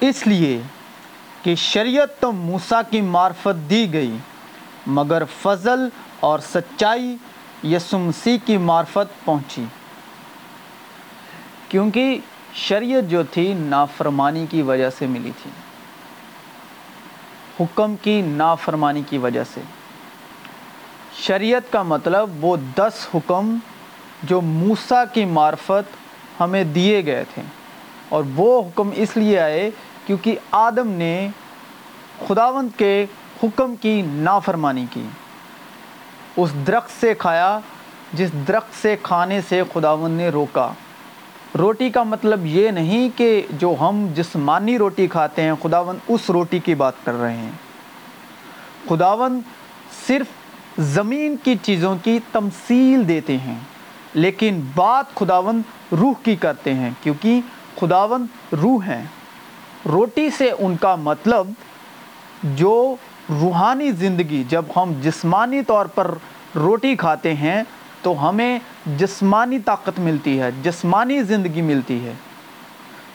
اس لیے کہ شریعت تو موسیٰ کی معرفت دی گئی، مگر فضل اور سچائی یسوع مسیح کی معرفت پہنچی۔ کیونکہ شریعت جو تھی نافرمانی کی وجہ سے ملی تھی۔ حکم کی نافرمانی کی وجہ سے۔ شریعت کا مطلب وہ دس حکم جو موسیٰ کی معرفت ہمیں دیے گئے تھے۔ اور وہ حکم اس لیے آئے کیونکہ آدم نے خداوند کے حکم کی نافرمانی کی۔ اس درخت سے کھایا، جس درخت سے کھانے سے خداوند نے روکا۔ روٹی کا مطلب یہ نہیں کہ جو ہم جسمانی روٹی کھاتے ہیں، خداوند اس روٹی کی بات کر رہے ہیں۔ خداوند صرف زمین کی چیزوں کی تمثیل دیتے ہیں، لیکن بات خداوند روح کی کرتے ہیں، کیونکہ خداوند روح ہیں۔ روٹی سے ان کا مطلب جو روحانی زندگی، جب ہم جسمانی طور پر روٹی کھاتے ہیں تو ہمیں جسمانی طاقت ملتی ہے، جسمانی زندگی ملتی ہے۔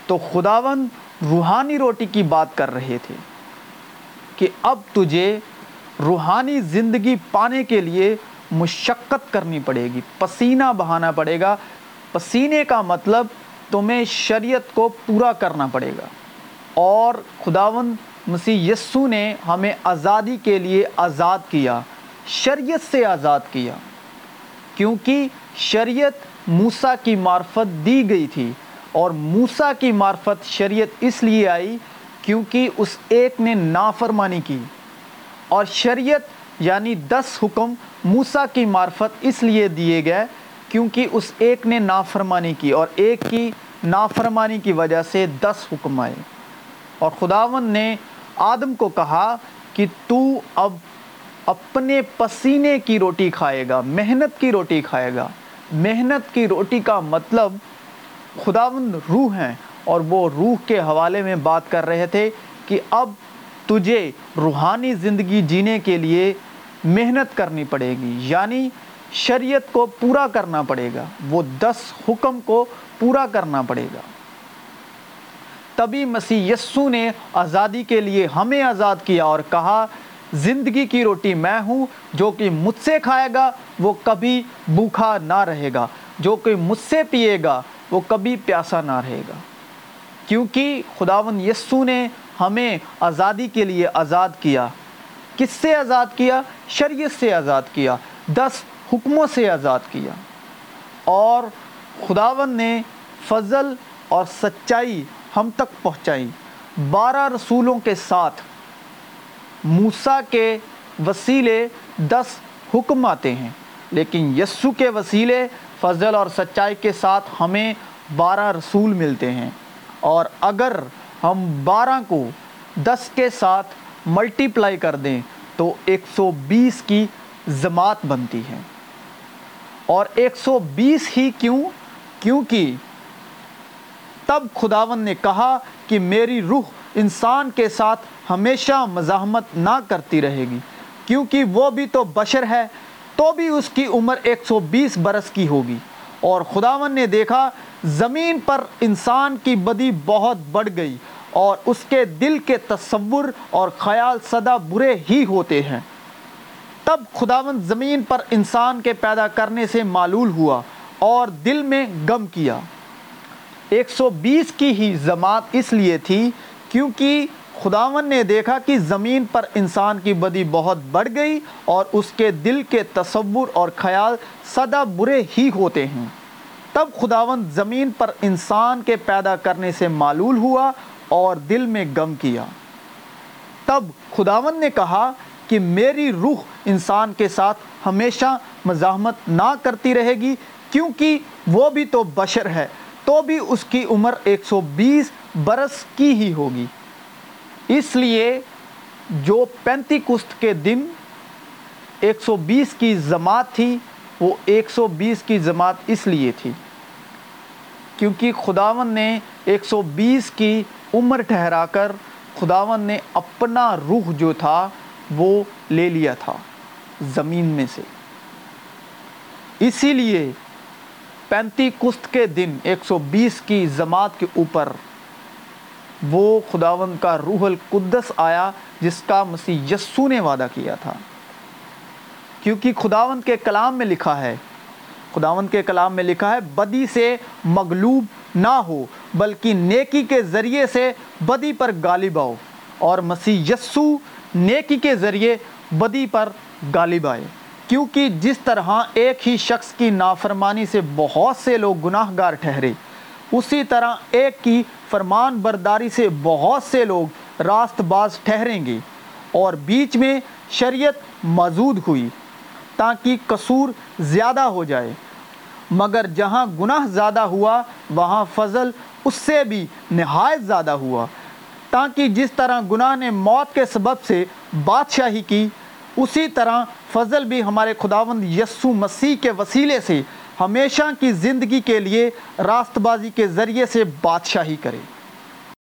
تو خداوند روحانی روٹی کی بات کر رہے تھے کہ اب تجھے روحانی زندگی پانے کے لیے مشقت کرنی پڑے گی، پسینہ بہانا پڑے گا۔ پسینے کا مطلب تمہیں شریعت کو پورا کرنا پڑے گا۔ اور خداوند مسیح یسو نے ہمیں آزادی کے لیے آزاد کیا، شریعت سے آزاد کیا۔ کیونکہ شریعت موسیٰ کی معرفت دی گئی تھی اور موسیٰ کی معرفت شریعت اس لیے آئی کیونکہ اس ایک نے نافرمانی کی۔ اور شریعت یعنی دس حکم موسیٰ کی معرفت اس لیے دیے گئے کیونکہ اس ایک نے نافرمانی کی اور ایک کی نافرمانی کی وجہ سے دس حکم آئے۔ اور خداون نے آدم کو کہا کہ تو اب اپنے پسینے کی روٹی کھائے گا، محنت کی روٹی کھائے گا۔ محنت کی روٹی کا مطلب خداوند روح ہیں اور وہ روح کے حوالے میں بات کر رہے تھے کہ اب تجھے روحانی زندگی جینے کے لیے محنت کرنی پڑے گی یعنی شریعت کو پورا کرنا پڑے گا۔ وہ دس حکم کو پورا کرنا پڑے گا۔ تبھی مسیح یسو نے آزادی کے لیے ہمیں آزاد کیا اور کہا، زندگی کی روٹی میں ہوں، جو کہ مجھ سے کھائے گا، وہ کبھی بھوکھا نہ رہے گا۔ جو کہ مجھ سے پیے گا، وہ کبھی پیاسا نہ رہے گا۔ کیونکہ خداون یسو نے ہمیں آزادی کے لیے آزاد کیا۔ کس سے آزاد کیا؟ شریعت سے آزاد کیا۔ دس حکموں سے آزاد کیا۔ اور خداون نے فضل اور سچائی ہم تک پہنچائی بارہ رسولوں کے ساتھ موسیٰ کے وسیلے دس حکم آتے ہیں۔ لیکن یسو کے وسیلے، فضل اور سچائی کے ساتھ ہمیں بارہ رسول ملتے ہیں۔ اور اگر ہم بارہ کو دس کے ساتھ ملٹیپلائی کر دیں، تو ایک سو بیس کی جماعت بنتی ہے۔ اور ایک سو بیس ہی کیوں؟ کیونکہ تب خداون نے کہا کہ میری روح انسان کے ساتھ ہمیشہ مزاحمت نہ کرتی رہے گی، کیونکہ وہ بھی تو بشر ہے، تو بھی اس کی عمر ایک سو بیس برس کی ہوگی۔ اور خداون نے دیکھا، زمین پر انسان کی بدی بہت بڑھ گئی اور اس کے دل کے تصور اور خیال سدا برے ہی ہوتے ہیں۔ تب خداون زمین پر انسان کے پیدا کرنے سے معلول ہوا اور دل میں غم کیا۔ ایک سو بیس کی ہی جماعت اس لیے تھی کیونکہ خداون نے دیکھا کہ زمین پر انسان کی بدی بہت بڑھ گئی اور اس کے دل کے تصور اور خیال سدا برے ہی ہوتے ہیں۔ تب خداون زمین پر انسان کے پیدا کرنے سے معلول ہوا اور دل میں غم کیا۔ تب خداون نے کہا کہ میری روح انسان کے ساتھ ہمیشہ مزاحمت نہ کرتی رہے گی کیونکہ وہ بھی تو بشر ہے۔ تو بھی اس کی عمر ایک سو بیس برس کی ہی ہوگی۔ اس لیے جو پینتی کست کے دن ایک سو بیس کی جماعت تھی، وہ ایک سو بیس کی جماعت اس لیے تھی۔ کیونکہ خداون نے ایک سو بیس کی عمر ٹھہرا کر خداون نے اپنا روح جو تھا، وہ لے لیا تھا زمین میں سے۔ اسی لیے پینتی کست کے دن ایک سو بیس کی جماعت کے اوپر وہ خداوند کا روح القدس آیا، جس کا مسیح یسو نے وعدہ کیا تھا۔ کیونکہ خداوند کے کلام میں لکھا ہے خداوند کے کلام میں لکھا ہے، بدی سے مغلوب نہ ہو، بلکہ نیکی کے ذریعے سے بدی پر غالب آؤ اور مسیح یسو نیکی کے ذریعے بدی پر غالب آئے۔ کیونکہ جس طرح ایک ہی شخص کی نافرمانی سے بہت سے لوگ گناہ گار ٹھہرے، اسی طرح ایک کی فرمان برداری سے بہت سے لوگ راست باز ٹھہریں گے اور بیچ میں شریعت موجود ہوئی تاکہ قصور زیادہ ہو جائے۔ مگر جہاں گناہ زیادہ ہوا، وہاں فضل اس سے بھی نہایت زیادہ ہوا۔ تاکہ جس طرح گناہ نے موت کے سبب سے بادشاہی کی اسی طرح فضل بھی ہمارے خداوند یسو مسیح کے وسیلے سے ہمیشہ کی زندگی کے لیے راست بازی کے ذریعے سے بادشاہی کرے۔